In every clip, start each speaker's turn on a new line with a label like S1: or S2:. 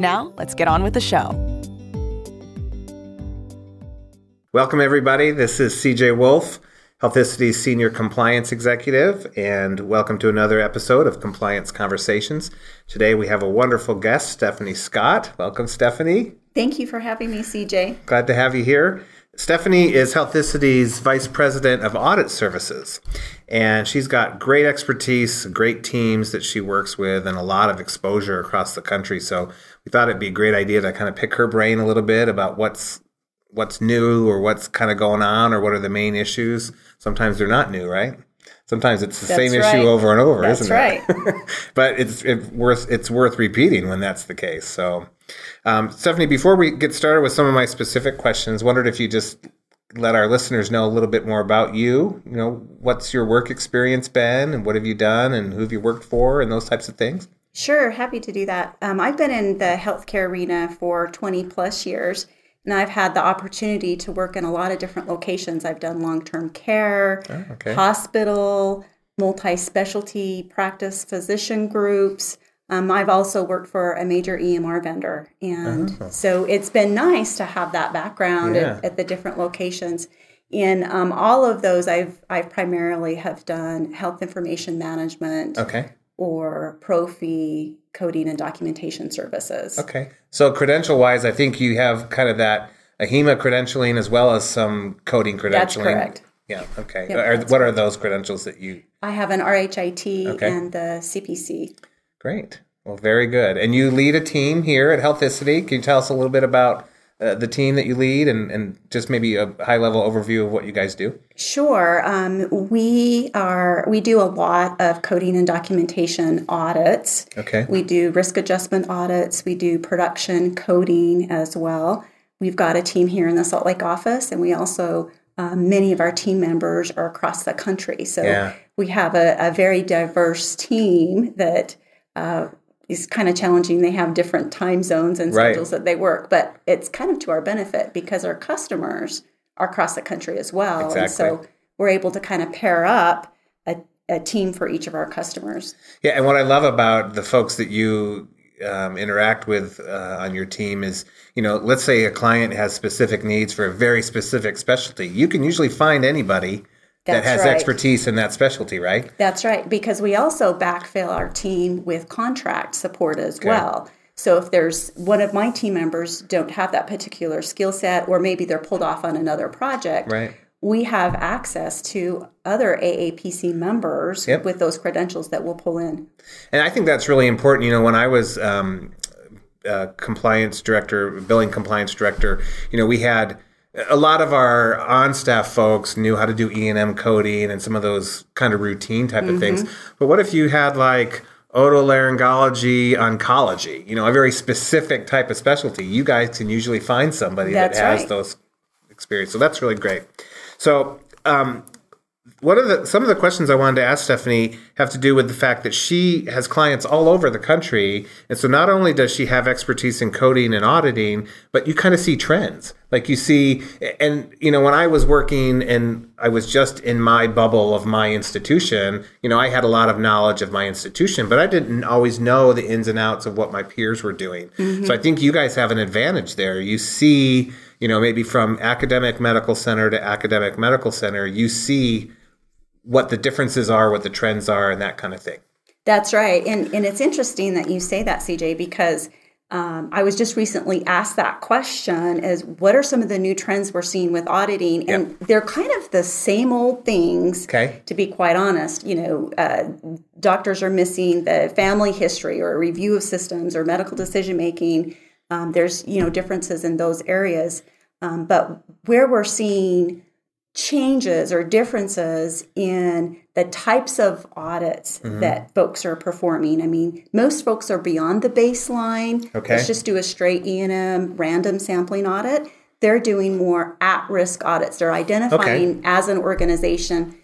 S1: Now, let's get on with the show.
S2: Welcome, everybody. This is CJ Wolf, Healthicity's Senior Compliance Executive, and welcome to another episode of Compliance Conversations. Today we have a wonderful guest, Stephanie Scott. Welcome, Stephanie.
S3: Thank you for having me, CJ.
S2: Glad to have you here. Stephanie is Healthicity's Vice President of Audit Services, and she's got great expertise, great teams that she works with, and a lot of exposure across the country. So we thought it'd be a great idea to kind of pick her brain a little bit about what's what's new or what's kind of going on or what are the main issues. Sometimes they're not new, right? Sometimes it's the
S3: That's
S2: same
S3: right.
S2: issue over and over,
S3: That's
S2: isn't
S3: right.
S2: it? but it's it worth it's worth repeating when that's the case. So, um, Stephanie, before we get started with some of my specific questions, wondered if you just let our listeners know a little bit more about you. You know, what's your work experience been, and what have you done, and who have you worked for, and those types of things.
S3: Sure, happy to do that. Um, I've been in the healthcare arena for 20 plus years, and I've had the opportunity to work in a lot of different locations. I've done long term care,
S2: Oh, okay.
S3: hospital, multi specialty practice physician groups. Um, I've also worked for a major EMR vendor. And so it's been nice to have that background
S2: Yeah.
S3: at, at the different locations. In um, all of those, I've, I've primarily have done health information management
S2: Okay.
S3: or ProFee coding and documentation services.
S2: Okay. So credential wise, I think you have kind of that AHIMA credentialing as well as some coding credentialing.
S3: That's correct.
S2: Yeah. Okay.
S3: Yep,
S2: are, what are those credentials that you?
S3: I have an RHIT
S2: Okay.
S3: and the CPC.
S2: Great. Well, very good. And you lead a team here at Healthicity. Can you tell us a little bit about uh, the team that you lead and, and just maybe a high level overview of what you guys do?
S3: Sure. Um, we are we do a lot of coding and documentation audits.
S2: Okay.
S3: We do risk adjustment audits. We do production coding as well. We've got a team here in the Salt Lake office, and we also uh, many of our team members are across the country. So
S2: Yeah.
S3: we have a, a very diverse team that uh, is kind of challenging. They have different time zones and
S2: Right.
S3: schedules that they work, but it's kind of to our benefit because our customers are across the country as well. And
S2: Exactly.
S3: so we're able to kind of pair up a, a team for each of our customers.
S2: Yeah, and what I love about the folks that you um, interact with uh, on your team is, you know, let's say a client has specific needs for a very specific specialty. You can usually find anybody that has
S3: right.
S2: expertise in that specialty, right?
S3: That's right, because we also backfill our team with contract support as well. So if there's one of my team members don't have that particular skill set, or maybe they're pulled off on another project,
S2: Right.
S3: we have access to other AAPC members
S2: Yep.
S3: with those credentials that we'll pull in.
S2: And I think that's really important. You know, when I was um, uh, compliance director, billing compliance director, you know, we had a lot of our on-staff folks knew how to do E and M coding and some of those kind of routine type of things. But what if you had like otolaryngology oncology? You know, a very specific type of specialty. You guys can usually find somebody
S3: That's
S2: that has
S3: right.
S2: those experience. So that's really great. So um, what are the some of the questions I wanted to ask Stephanie have to do with the fact that she has clients all over the country, and so not only does she have expertise in coding and auditing, but you kind of see trends. Like you see, and you know, when I was working and I was just in my bubble of my institution, you know, I had a lot of knowledge of my institution, but I didn't always know the ins and outs of what my peers were doing. Mm-hmm. So I think you guys have an advantage there. You see, you know, maybe from academic medical center to academic medical center, you see what the differences are, what the trends are, and that kind of thing.
S3: That's right. And, and it's interesting that you say that, CJ, because um, I was just recently asked that question is what are some of the new trends we're seeing with auditing? And they're kind of the same old things,
S2: Okay.
S3: to be quite honest. You know, uh, doctors are missing the family history or a review of systems or medical decision making. Um, there's, you know, differences in those areas. Um, but where we're seeing changes or differences in the types of audits
S2: Mm-hmm.
S3: that folks are performing. I mean, most folks are beyond the baseline.
S2: Okay.
S3: Let's just do a straight E&M random sampling audit. They're doing more at-risk audits. They're identifying as an organization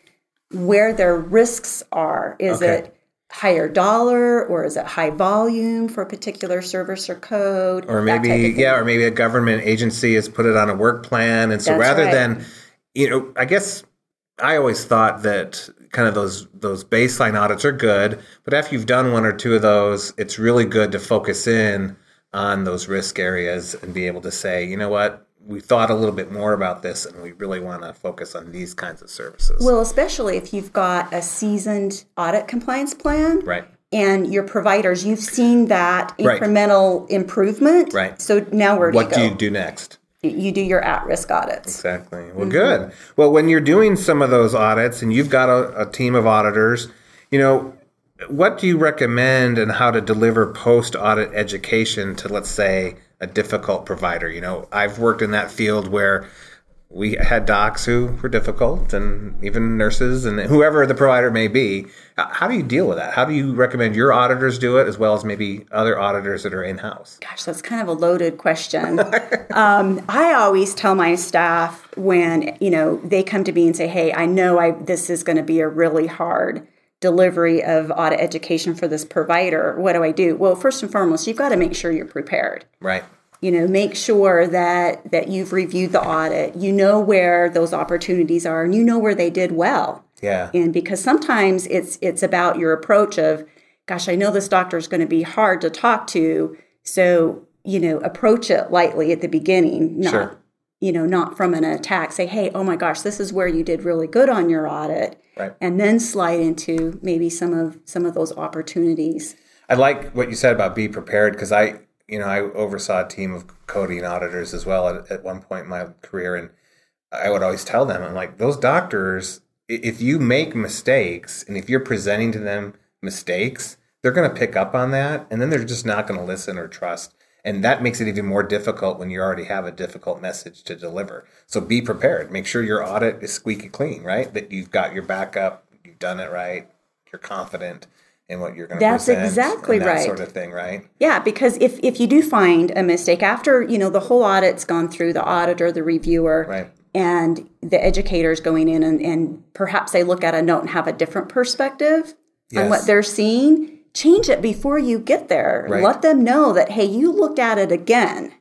S3: where their risks are. Is
S2: Okay.
S3: it higher dollar or is it high volume for a particular service or code?
S2: or maybe yeah or maybe a government agency has put it on a work plan and so
S3: That's
S2: rather
S3: right.
S2: than you know i guess i always thought that kind of those those baseline audits are good but after you've done one or two of those it's really good to focus in on those risk areas and be able to say you know what we thought a little bit more about this and we really want to focus on these kinds of services
S3: Well, especially if you've got a seasoned audit compliance plan.
S2: right
S3: And your providers, you've seen that
S2: Right.
S3: incremental improvement.
S2: Right.
S3: So now where do
S2: what
S3: you
S2: do
S3: go?
S2: you do next
S3: You do your at-risk audits.
S2: Exactly. Well, good. Well, when you're doing some of those audits and you've got a, a team of auditors, you know, what do you recommend and how to deliver post audit education to, let's say, a difficult provider? You know, I've worked in that field where we had docs who were difficult and even nurses and whoever the provider may be. How do you deal with that? How do you recommend your auditors do it as well as maybe other auditors that are in house?
S3: Gosh, that's kind of a loaded question. um, I always tell my staff when you know they come to me and say, "Hey, I know I this is going to be a really hard delivery of audit education for this provider. What do I do?" Well, first and foremost, you've got to make sure you're prepared.
S2: Right.
S3: You know, make sure that that you've reviewed the audit. You know where those opportunities are, and you know where they did well.
S2: Yeah.
S3: And because sometimes it's it's about your approach of, gosh, I know this doctor is going to be hard to talk to, so you know, approach it lightly at the beginning, not
S2: Sure.
S3: you know, not from an attack. Say, hey, oh my gosh, this is where you did really good on your audit,
S2: Right.
S3: and then slide into maybe some of some of those opportunities.
S2: I like what you said about be prepared because I, you know, I oversaw a team of coding auditors as well at, at one point in my career, and I would always tell them, I'm like, those doctors, if you make mistakes and if you're presenting to them mistakes, they're going to pick up on that, and then they're just not going to listen or trust. And that makes it even more difficult when you already have a difficult message to deliver. So be prepared. Make sure your audit is squeaky clean, right? That you've got your backup, you've done it right, you're confident in what you're going to
S3: That's exactly
S2: and that
S3: right.
S2: Sort of thing, right?
S3: Yeah, because if if you do find a mistake after you know the whole audit's gone through, the auditor, the reviewer,
S2: Right.
S3: and the educators going in and, and perhaps they look at a note and have a different perspective on what they're seeing, change it before you get there.
S2: Right.
S3: Let them know that hey, you looked at it again.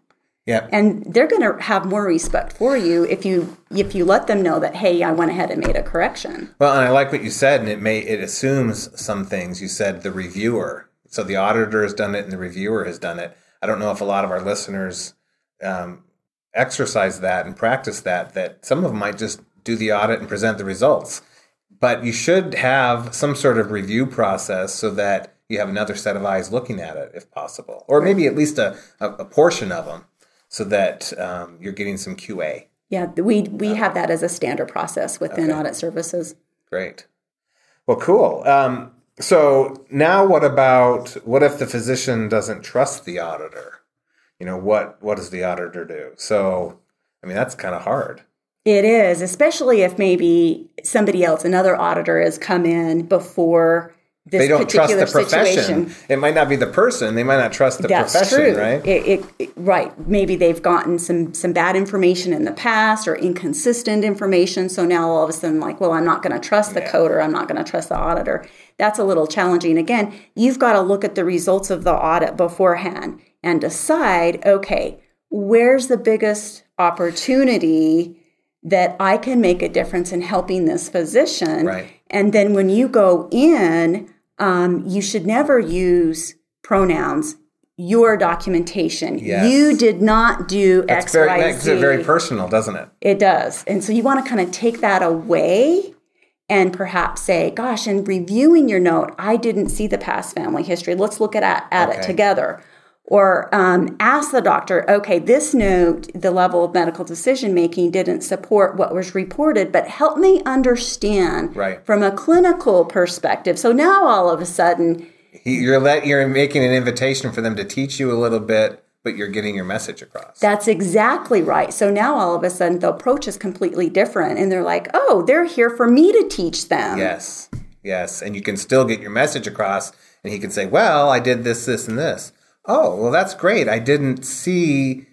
S2: Yeah.
S3: And they're going to have more respect for you if you if you let them know that hey, I went ahead and made a correction.
S2: Well, and I like what you said, and it may it assumes some things. You said the reviewer, so the auditor has done it, and the reviewer has done it. I don't know if a lot of our listeners um, exercise that and practice that. That some of them might just do the audit and present the results, but you should have some sort of review process so that you have another set of eyes looking at it, if possible, or maybe at least a, a, a portion of them, so that um, you're getting some QA.
S3: Yeah, we we have that as a standard process within
S2: Okay.
S3: audit services.
S2: Great. Well, cool. Um, so now, what about what if the physician doesn't trust the auditor? You know what? What does the auditor do? So, I mean, that's kind of hard.
S3: It is, especially if maybe somebody else, another auditor, has come in before
S2: They don't trust the profession.
S3: situation.
S2: It might not be the person. They might not trust the
S3: That's
S2: profession,
S3: true,
S2: right?
S3: It, it, right. Maybe they've gotten some some bad information in the past or inconsistent information. So now all of a sudden, like, well, I'm not going to trust the coder. I'm not going to trust the auditor. That's a little challenging. Again, you've got to look at the results of the audit beforehand and decide, okay, where's the biggest opportunity that I can make a difference in helping this physician.
S2: Right.
S3: And then when you go in, um, you should never use pronouns. Your documentation.
S2: Yes.
S3: You did not do
S2: That's
S3: X,
S2: very,
S3: Y,
S2: makes it very personal, doesn't it?
S3: It does. And so you want to kind of take that away and perhaps say, gosh, in reviewing your note, I didn't see the past family history. Let's look at, at
S2: Okay.
S3: it together. Or um, ask the doctor, okay, this note, the level of medical decision making didn't support what was reported, but help me understand
S2: Right.
S3: from a clinical perspective. So now all of a sudden,
S2: You're let you're making an invitation for them to teach you a little bit, but but you're getting your message across.
S3: That's exactly right. So now all of a sudden the approach is completely different and they're like, "Oh, they're here for me to teach them."
S2: yes. Yes, and you can still get your message across and he can say, "Well, I did this this and this." Oh, well that's great. I didn't see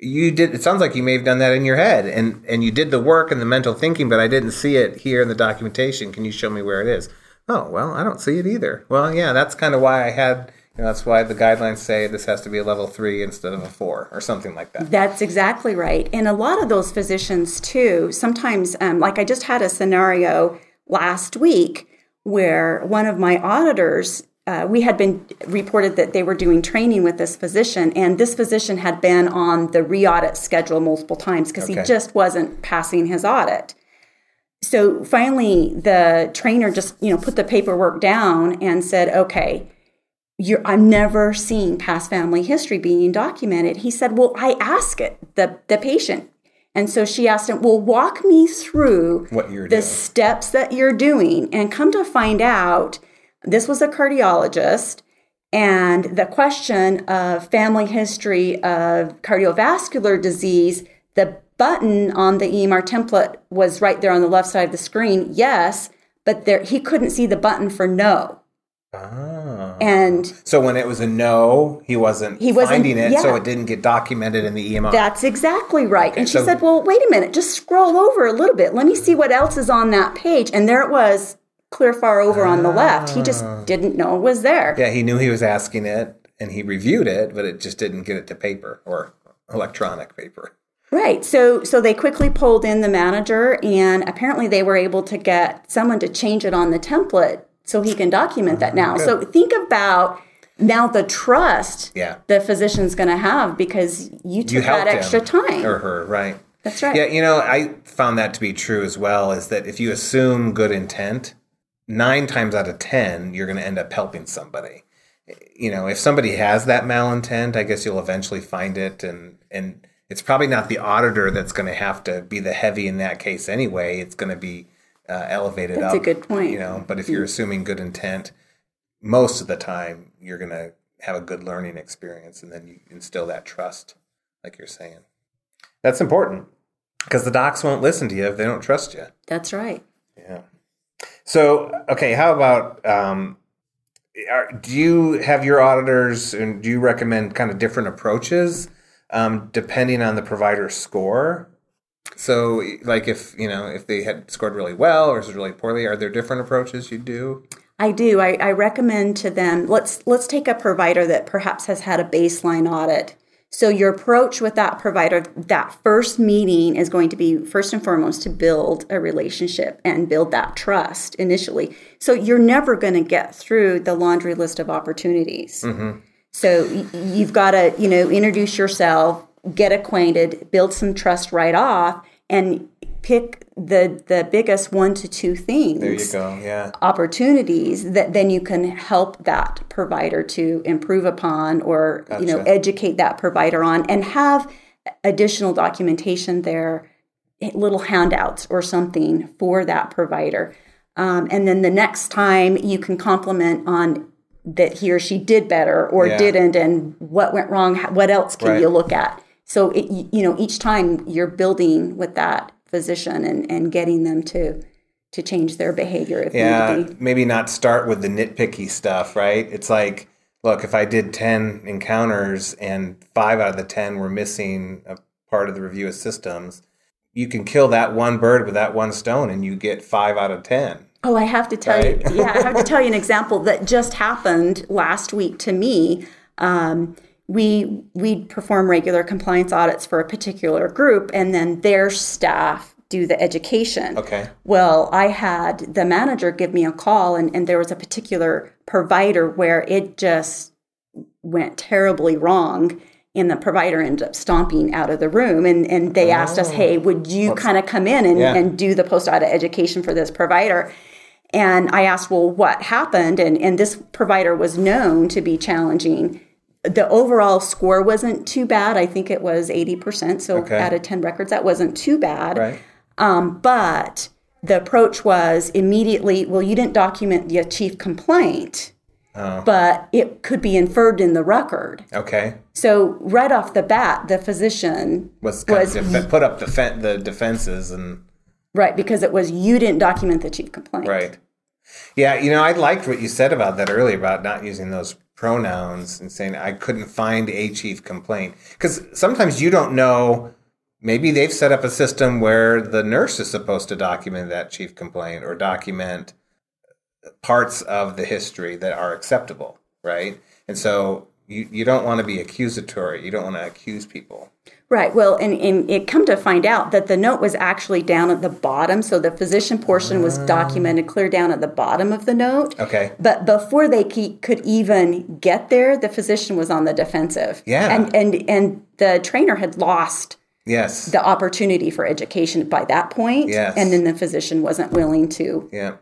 S2: you did it sounds like you may have done that in your head and and you did the work and the mental thinking, but I didn't see it here in the documentation. Can you show me where it is? Oh, well, I don't see it either. Well, yeah, that's kind of why I had you know, that's why the guidelines say this has to be a level three instead of a four or something like that.
S3: That's exactly right. And a lot of those physicians, too, sometimes, um, like I just had a scenario last week where one of my auditors, uh, we had been reported that they were doing training with this physician, and this physician had been on the re audit schedule multiple times because
S2: Okay.
S3: he just wasn't passing his audit. So finally, the trainer just you know put the paperwork down and said, "Okay, you're, I'm never seeing past family history being documented." He said, "Well, I ask it the the patient." And so she asked him, "Well, walk me through
S2: What you're
S3: the
S2: doing.
S3: steps that you're doing." And come to find out, this was a cardiologist, and the question of family history of cardiovascular disease, the button on the EMR template was right there on the left side of the screen, yes, but there he couldn't see the button for no.
S2: Ah.
S3: And
S2: So when it was a no, he wasn't
S3: He wasn't-
S2: finding it, so it didn't get documented in the EMR.
S3: that's exactly right.
S2: Okay,
S3: and she
S2: so-
S3: said, Well, wait a minute, just scroll over a little bit. Let me see what else is on that page. And there it was, clear far over on the left. He just ah. didn't know it was there.
S2: yeah, he knew he was asking it, and he reviewed it, but it just didn't get it to paper or electronic paper.
S3: Right. So so they quickly pulled in the manager and apparently they were able to get someone to change it on the template so he can document that ah, now. So think about now the trust
S2: Yeah.
S3: the physician's going to have because you took
S2: You
S3: that extra time.
S2: or her, right?
S3: That's right.
S2: Yeah, you know, I found that to be true as well. Is that if you assume good intent, nine times out of ten, you're going to end up helping somebody. You know, if somebody has that malintent, I guess you'll eventually find it, and and it's probably not the auditor that's going to have to be the heavy in that case anyway. It's going to be uh, elevated
S3: That's
S2: up.
S3: a good point.
S2: You know, but if you're assuming good intent, most of the time you're going to have a good learning experience, and then you instill that trust, like you're saying. That's important because the docs won't listen to you if they don't trust you.
S3: That's right.
S2: So, okay, how about um, are, do you have your auditors and do you recommend kind of different approaches um, depending on the provider's score? So, like if you know if they had scored really well or is really poorly, are there different approaches you do?
S3: I do. I, I recommend to them. Let's let's take a provider that perhaps has had a baseline audit. So your approach with that provider, that first meeting is going to be first and foremost to build a relationship and build that trust initially. So you're never going to get through the laundry list of opportunities. Mm-hmm. So you've got to, you know, introduce yourself, get acquainted, build some trust right off, and pick the the biggest one to two things
S2: There you go. Yeah.
S3: opportunities that then you can help that provider to improve upon or you know educate that provider on and have additional documentation there little handouts or something for that provider um, and then the next time you can compliment on that he or she did better or
S2: Yeah.
S3: didn't and what went wrong what else can
S2: Right.
S3: you look at so it, you know each time you're building with that physician and, and getting them to to change their behavior if
S2: Yeah,
S3: need be.
S2: maybe not start with the nitpicky stuff, right? It's like, look, if I did 10 encounters and five out of the 10 were missing a part of the review of systems, you can kill that one bird with that one stone and you get five out of 10.
S3: Oh, I have to tell
S2: Right.
S3: you. Yeah, I have to tell you an example that just happened last week to me. Um, we we perform regular compliance audits for a particular group, and then their staff do the education.
S2: Okay.
S3: Well, I had the manager give me a call, and, and there was a particular provider where it just went terribly wrong. And the provider ended up stomping out of the room. And, and they asked us, oh. hey, would you kind of come in and,
S2: Yeah.
S3: and do the post audit education for this provider? And I asked, well, what happened? And, and this provider was known to be challenging. The overall score wasn't too bad. I think it was 80%. So
S2: Okay.
S3: out of 10 records, that wasn't too bad.
S2: Right.
S3: Um, but the approach was immediately, well, you didn't document the chief complaint. but it could be inferred in the record.
S2: Okay.
S3: So right off the bat, the physician
S2: Was,
S3: was
S2: def- put up defen- the defenses and
S3: right because it was you didn't document the chief complaint.
S2: right. Yeah, you know, I liked what you said about that earlier about not using those pronouns and saying I couldn't find a chief complaint because sometimes you don't know. Maybe they've set up a system where the nurse is supposed to document that chief complaint or document parts of the history that are acceptable, right? And so you, you don't want to be accusatory. You don't want to accuse people.
S3: Right. Well, and, and it come to find out that the note was actually down at the bottom. So the physician portion was documented clear down at the bottom of the note.
S2: Ah. Okay.
S3: But before they ke- could even get there, the physician was on the defensive.
S2: Yeah.
S3: And and and the trainer had lost
S2: Yes.
S3: the opportunity for education by that point.
S2: Yes.
S3: And then the physician wasn't willing to
S2: yeah.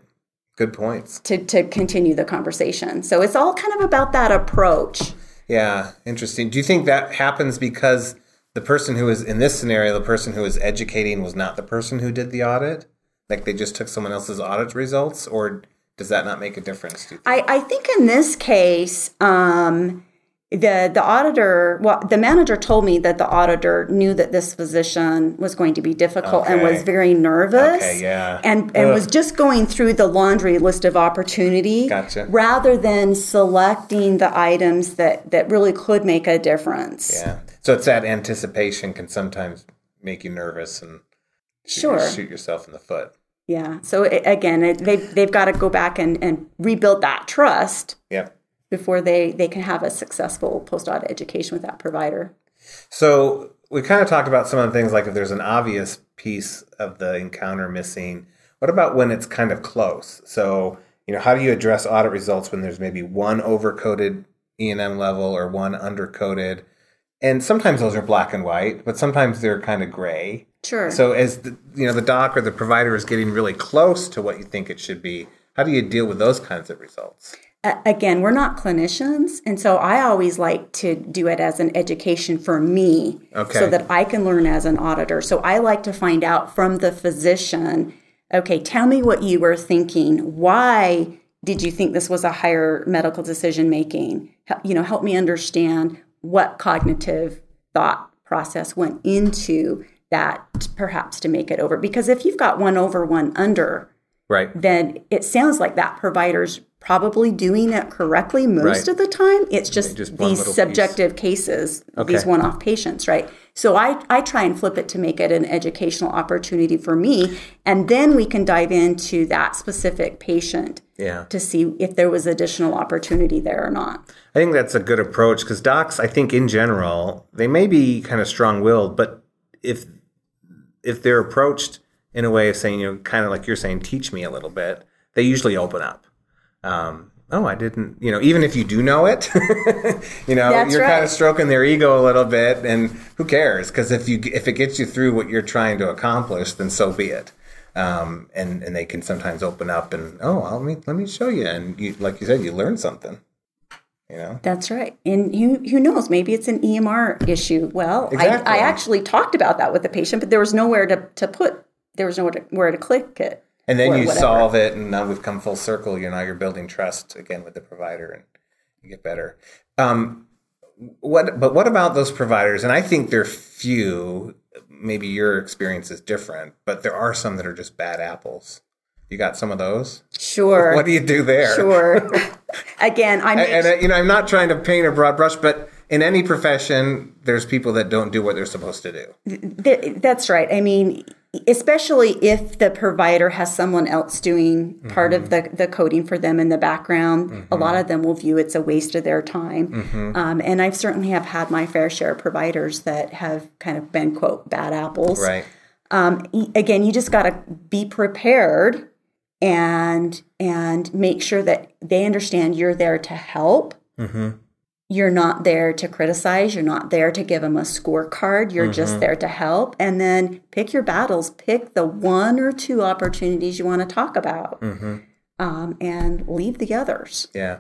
S2: Good points.
S3: to to continue the conversation. So it's all kind of about that approach.
S2: Yeah, interesting. Do you think that happens because the person who is in this scenario, the person who is educating was not the person who did the audit? Like they just took someone else's audit results, or does that not make a difference?
S3: I, I think in this case, um, the the auditor, well, the manager told me that the auditor knew that this physician was going to be difficult and was very nervous.
S2: Okay, yeah.
S3: And and
S2: Ugh.
S3: was just going through the laundry list of opportunity,
S2: Gotcha.
S3: rather than selecting the items that that really could make a difference.
S2: yeah. So it's that anticipation can sometimes make you nervous and shoot,
S3: Sure.
S2: shoot yourself in the foot.
S3: Yeah. So it, again, it, they they've got to go back and and rebuild that trust
S2: Yep.
S3: Before they they can have a successful post audit education with that provider.
S2: So we kind of talked about some of the things like if there's an obvious piece of the encounter missing. What about when it's kind of close? So you know, how do you address audit results when there's maybe one overcoded E and M level or one undercoded? And sometimes those are black and white, but sometimes they're kind of gray.
S3: Sure.
S2: So as the, you know, the doc or the provider is getting really close to what you think it should be. How do you deal with those kinds of results?
S3: Again, we're not clinicians, and so I always like to do it as an education for me,
S2: Okay.
S3: so that I can learn as an auditor. So I like to find out from the physician. Okay, tell me what you were thinking. Why did you think this was a higher medical decision making? You know, help me understand what cognitive thought process went into that, perhaps to make it over. Because if you've got one over, one under,
S2: Right.
S3: then it sounds like that provider's probably doing it correctly most
S2: Right.
S3: of the time. It's just,
S2: just
S3: these
S2: little piece.
S3: subjective cases, these one off patients, right? So I, I try and flip it to make it an educational opportunity for me. And then we can dive into that specific patient
S2: Yeah.
S3: to see if there was additional opportunity there or not.
S2: I think that's a good approach because docs, I think in general, they may be kind of strong-willed, but if if they're approached in a way of saying, you know, kind of like you're saying, teach me a little bit, they usually open up. Um, oh, I didn't, you know, even if you do know it, you know,
S3: That's
S2: you're kind of stroking their ego a little bit, and who cares? Because if you if it gets you through what you're trying to accomplish, then so be it. Um, and and they can sometimes open up and oh, I'll, let me let me show you, and you, like you said, you learn something. You know.
S3: That's right. And who, who knows? Maybe it's an EMR issue. Well,
S2: Exactly.
S3: I, I actually talked about that with the patient, but there was nowhere to, to put, there was nowhere to, where to click it.
S2: And then you
S3: whatever.
S2: solve it, and now we've come full circle. You know, you're building trust again with the provider, and you get better. Um, what? But what about those providers? And I think they're few. Maybe your experience is different, but there are some that are just bad apples. You got some of those.
S3: Sure.
S2: What do you do there?
S3: Sure. Again, I make,
S2: And, uh, you know, I'm not trying to paint a broad brush, but in any profession, there's people that don't do what they're supposed to do.
S3: th- that's right. I mean, especially if the provider has someone else doing part of the, the coding for them in the background, a lot of them will view it's a waste of their time. Um, and I've certainly have had my fair share of providers that have kind of been quote bad apples.
S2: Right.
S3: um, again, you just got to be prepared and and make sure that they understand you're there to help. You're not there to criticize. You're not there to give them a scorecard. You're just there to help. And then pick your battles. Pick the one or two opportunities you want to talk about, um, and leave the others.
S2: Yeah.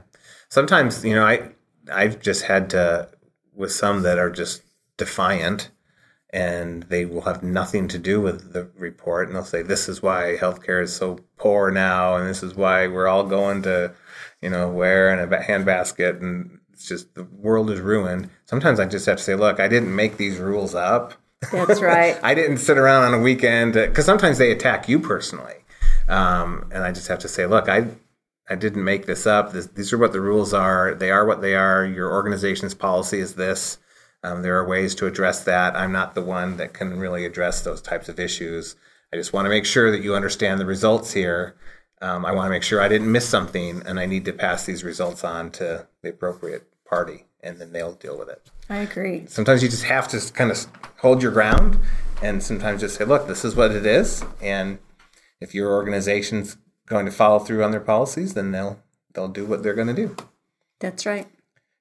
S2: Sometimes, you know, I I've just had to with some that are just defiant and they will have nothing to do with the report and they'll say this is why healthcare is so poor now and this is why we're all going to you know, wear in a handbasket and it's just the world is ruined. Sometimes I just have to say, look, I didn't make these rules up.
S3: That's right.
S2: I didn't sit around on a weekend because sometimes they attack you personally, um, and I just have to say, look, I I didn't make this up. This, these are what the rules are. They are what they are. Your organization's policy is this. Um, there are ways to address that. I'm not the one that can really address those types of issues. I just want to make sure that you understand the results here. Um, I want to make sure I didn't miss something, and I need to pass these results on to the appropriate party, and then they'll deal with it.
S3: I agree.
S2: Sometimes you just have to kind of hold your ground, and sometimes just say, "Look, this is what it is," and if your organization's going to follow through on their policies, then they'll they'll do what they're going to do.
S3: That's right.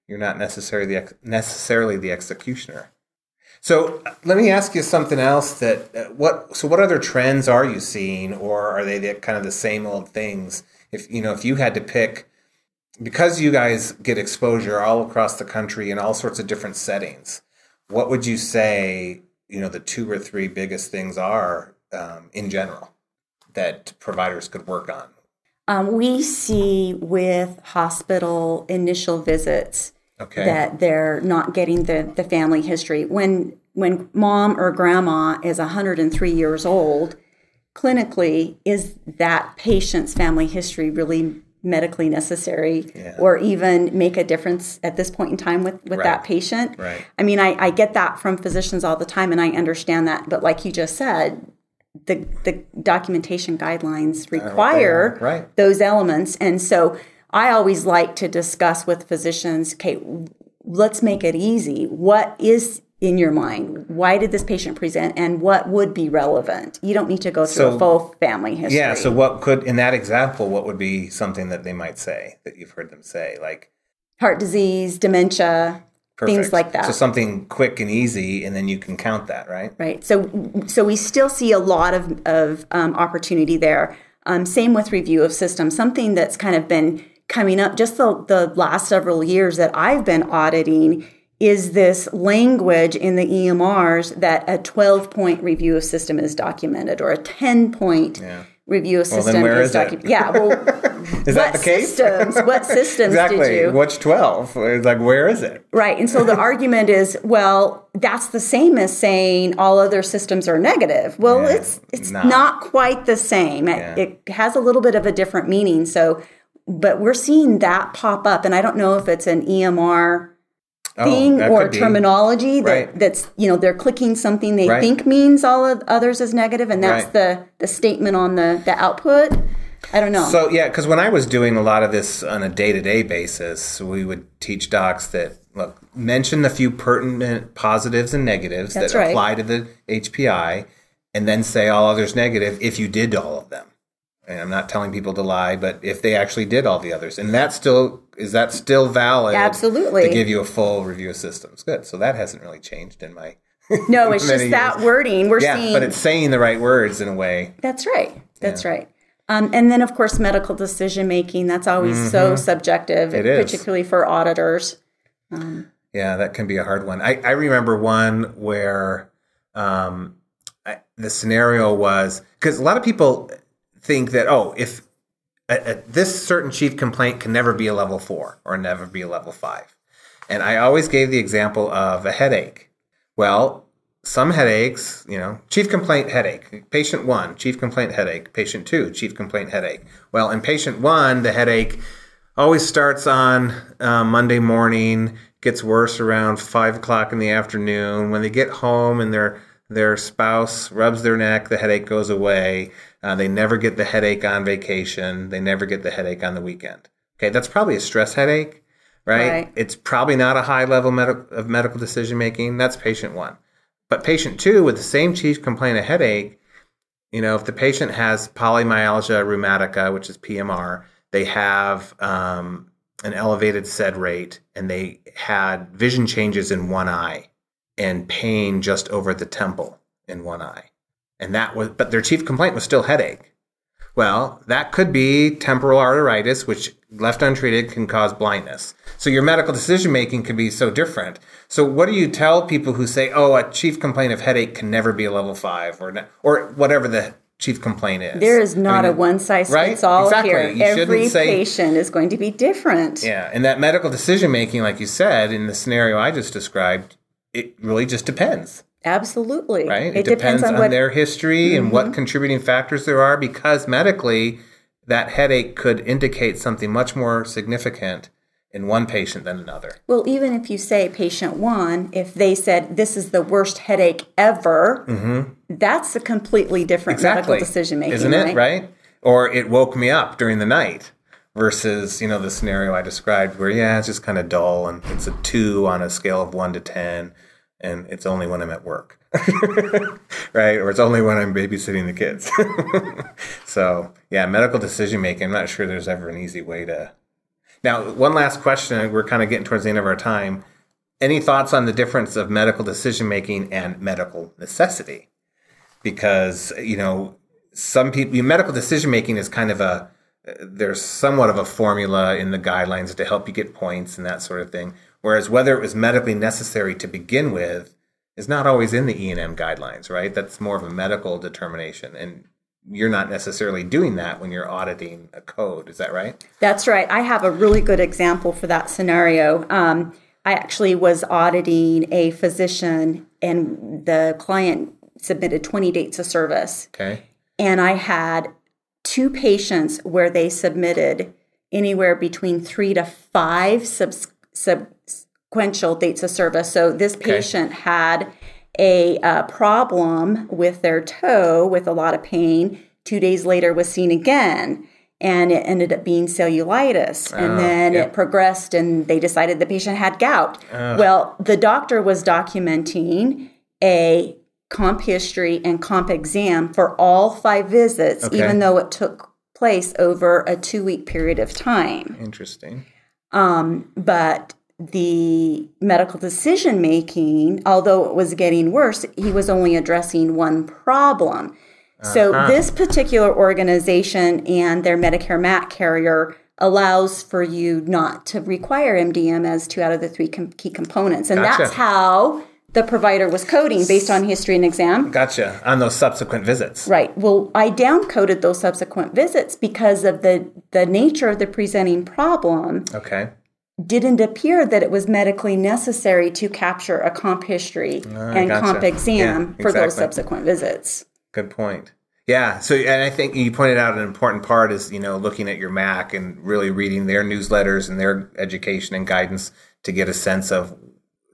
S2: You're not necessarily the ex- necessarily the executioner. So let me ask you something else. That uh, what so what other trends are you seeing, or are they the, kind of the same old things? If you know, if you had to pick, because you guys get exposure all across the country in all sorts of different settings, what would you say? You know, the two or three biggest things are um, in general that providers could work on?
S3: Um, we see with hospital initial visits okay. that they're not getting the, the family history. When when mom or grandma is 103 years old, clinically, is that patient's family history really medically necessary yeah. or even make a difference at this point in time with, with right. that patient?
S2: Right.
S3: I mean, I, I get that from physicians all the time and I understand that. But like you just said, the the documentation guidelines require
S2: right.
S3: those elements and so i always like to discuss with physicians okay let's make it easy what is in your mind why did this patient present and what would be relevant you don't need to go through so, a full family history
S2: yeah so what could in that example what would be something that they might say that you've heard them say like
S3: heart disease dementia Perfect. things like that.
S2: So something quick and easy, and then you can count that, right?
S3: Right. So so we still see a lot of of um, opportunity there. Um, same with review of systems. Something that's kind of been coming up just the the last several years that I've been auditing is this language in the EMRs that a 12 point review of system is documented or a 10 point. Yeah review a system
S2: well,
S3: is,
S2: documented.
S3: Yeah, well,
S2: is that the case?
S3: Systems? What systems
S2: exactly.
S3: did you?
S2: Which twelve? Like, where is it?
S3: Right, and so the argument is, well, that's the same as saying all other systems are negative. Well, yeah, it's it's not. not. quite the same. Yeah. It, it has a little bit of a different meaning. So, but we're seeing that pop up, and I don't know if it's an EMR Oh, thing oh, or terminology that, right. that's you know they're clicking something they right. think means all of others as negative and that's right. the the statement on the the output i don't know
S2: so yeah because when i was doing a lot of this on a day-to-day basis we would teach docs that look mention the few pertinent positives and negatives that's that apply to the hpi and then say all others negative if you did all of them and I'm not telling people to lie, but if they actually did all the others, and that still is that still valid?
S3: Absolutely,
S2: to give you a full review of systems. Good. So that hasn't really changed in my.
S3: no, it's just years. that wording. We're
S2: yeah,
S3: seeing,
S2: but it's saying the right words in a way.
S3: That's right. That's yeah. right. Um, and then, of course, medical decision making. That's always mm-hmm. so subjective,
S2: it
S3: particularly
S2: is.
S3: for auditors. Um,
S2: yeah, that can be a hard one. I, I remember one where um, I, the scenario was because a lot of people think that oh, if a, a, this certain chief complaint can never be a level four or never be a level five, and I always gave the example of a headache. Well, some headaches, you know, chief complaint headache, patient one, chief complaint headache, patient two, chief complaint headache. Well, in patient one, the headache always starts on uh, Monday morning, gets worse around five o'clock in the afternoon. When they get home and their their spouse rubs their neck, the headache goes away. Uh, they never get the headache on vacation. They never get the headache on the weekend. Okay, that's probably a stress headache, right? right. It's probably not a high level med- of medical decision making. That's patient one. But patient two with the same chief complaint of headache, you know, if the patient has polymyalgia rheumatica, which is PMR, they have um, an elevated SED rate and they had vision changes in one eye and pain just over the temple in one eye and that was but their chief complaint was still headache well that could be temporal arteritis which left untreated can cause blindness so your medical decision making can be so different so what do you tell people who say oh a chief complaint of headache can never be a level 5 or or whatever the chief complaint is.
S3: There is not
S2: I mean,
S3: a one size
S2: right?
S3: fits all
S2: Exactly.
S3: here.
S2: You
S3: Every
S2: say-
S3: patient is going to be different.
S2: Yeah, and that medical decision making, like you said, in the scenario I just described, it really just depends,
S3: Absolutely.
S2: right?
S3: It, depends, on, what Mm-hmm.
S2: their history and what contributing factors there are, because medically, that headache could indicate something much more significant in one patient than another.
S3: Well, even if you say patient one, if they said this is the worst headache ever, that's a completely different
S2: Mm-hmm. Exactly,
S3: medical decision making,
S2: isn't it? Right? Or it woke me up during the night. Versus, you know, the scenario I described where, yeah, it's just kind of dull and it's a two on a scale of one to 10, and it's only when I'm at work. right? Or it's only when I'm babysitting the kids. so, yeah, medical decision making, I'm not sure there's ever an easy way to. Now, one last question. We're kind of getting towards the end of our time. Any thoughts on the difference of medical decision making and medical necessity? Because, you know, some people, medical decision making is kind of a, there's somewhat of a formula in the guidelines to help you get points and that sort of thing. Whereas whether it was medically necessary to begin with is not always in the E&M guidelines, right? That's more of a medical determination. And you're not necessarily doing that when you're auditing a code. Is that right?
S3: That's right. I have a really good example for that scenario. Um, I actually was auditing a physician, and the client submitted 20 dates of service.
S2: Okay.
S3: And I had two patients where they submitted anywhere between three to five subs- subsequential dates of service. So this patient had a uh, problem with their toe with a lot of pain. Two days later was seen again. And it ended up being cellulitis. And then
S2: yep.
S3: it progressed, and they decided the patient had gout. Well, the doctor was documenting a comp history and comp exam for all five visits,
S2: Okay.
S3: even though it took place over a two week period of time.
S2: Interesting.
S3: Um, but the medical decision making, although it was getting worse, he was only addressing one problem. So this particular organization and their Medicare MAC carrier allows for you not to require MDM as two out of the three com- key components, and
S2: Gotcha.
S3: that's how the provider was coding based on history and exam.
S2: Gotcha. On those subsequent visits.
S3: Right. Well, I downcoded those subsequent visits because of the the nature of the presenting problem
S2: Okay.
S3: didn't appear that it was medically necessary to capture a comp history ah, and
S2: gotcha.
S3: comp exam
S2: Yeah,
S3: for those subsequent visits.
S2: Good point. Yeah. So, and I think you pointed out an important part is, you know, looking at your MAC and really reading their newsletters and their education and guidance to get a sense of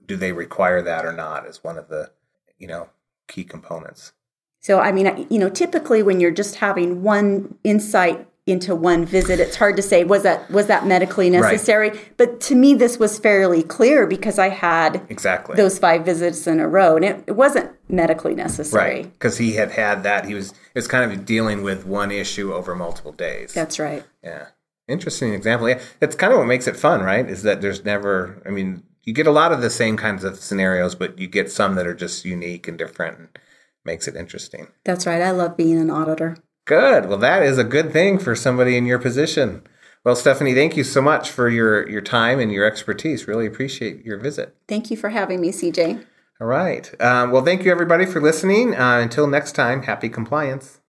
S2: do they require that or not as one of the, you know, key components.
S3: So, I mean, you know, typically when you're just having one insight into one visit, it's hard to say was that was that medically necessary. But to me, this was fairly clear because I had
S2: Exactly.
S3: those five visits in a row, and it, it wasn't medically necessary.
S2: right. Because he had had that. He was, it was kind of dealing with one issue over multiple days.
S3: That's right.
S2: Yeah. Interesting example. Yeah. That's kind of what makes it fun, right? Is that there's never, I mean, you get a lot of the same kinds of scenarios, but you get some that are just unique and different and makes it interesting.
S3: That's right. I love being an auditor.
S2: Good. Well, that is a good thing for somebody in your position. Well, Stephanie, thank you so much for your, your time and your expertise. Really appreciate your visit.
S3: Thank you for having me, CJ.
S2: All right. Um, well, thank you everybody for listening. Uh, until next time, happy compliance.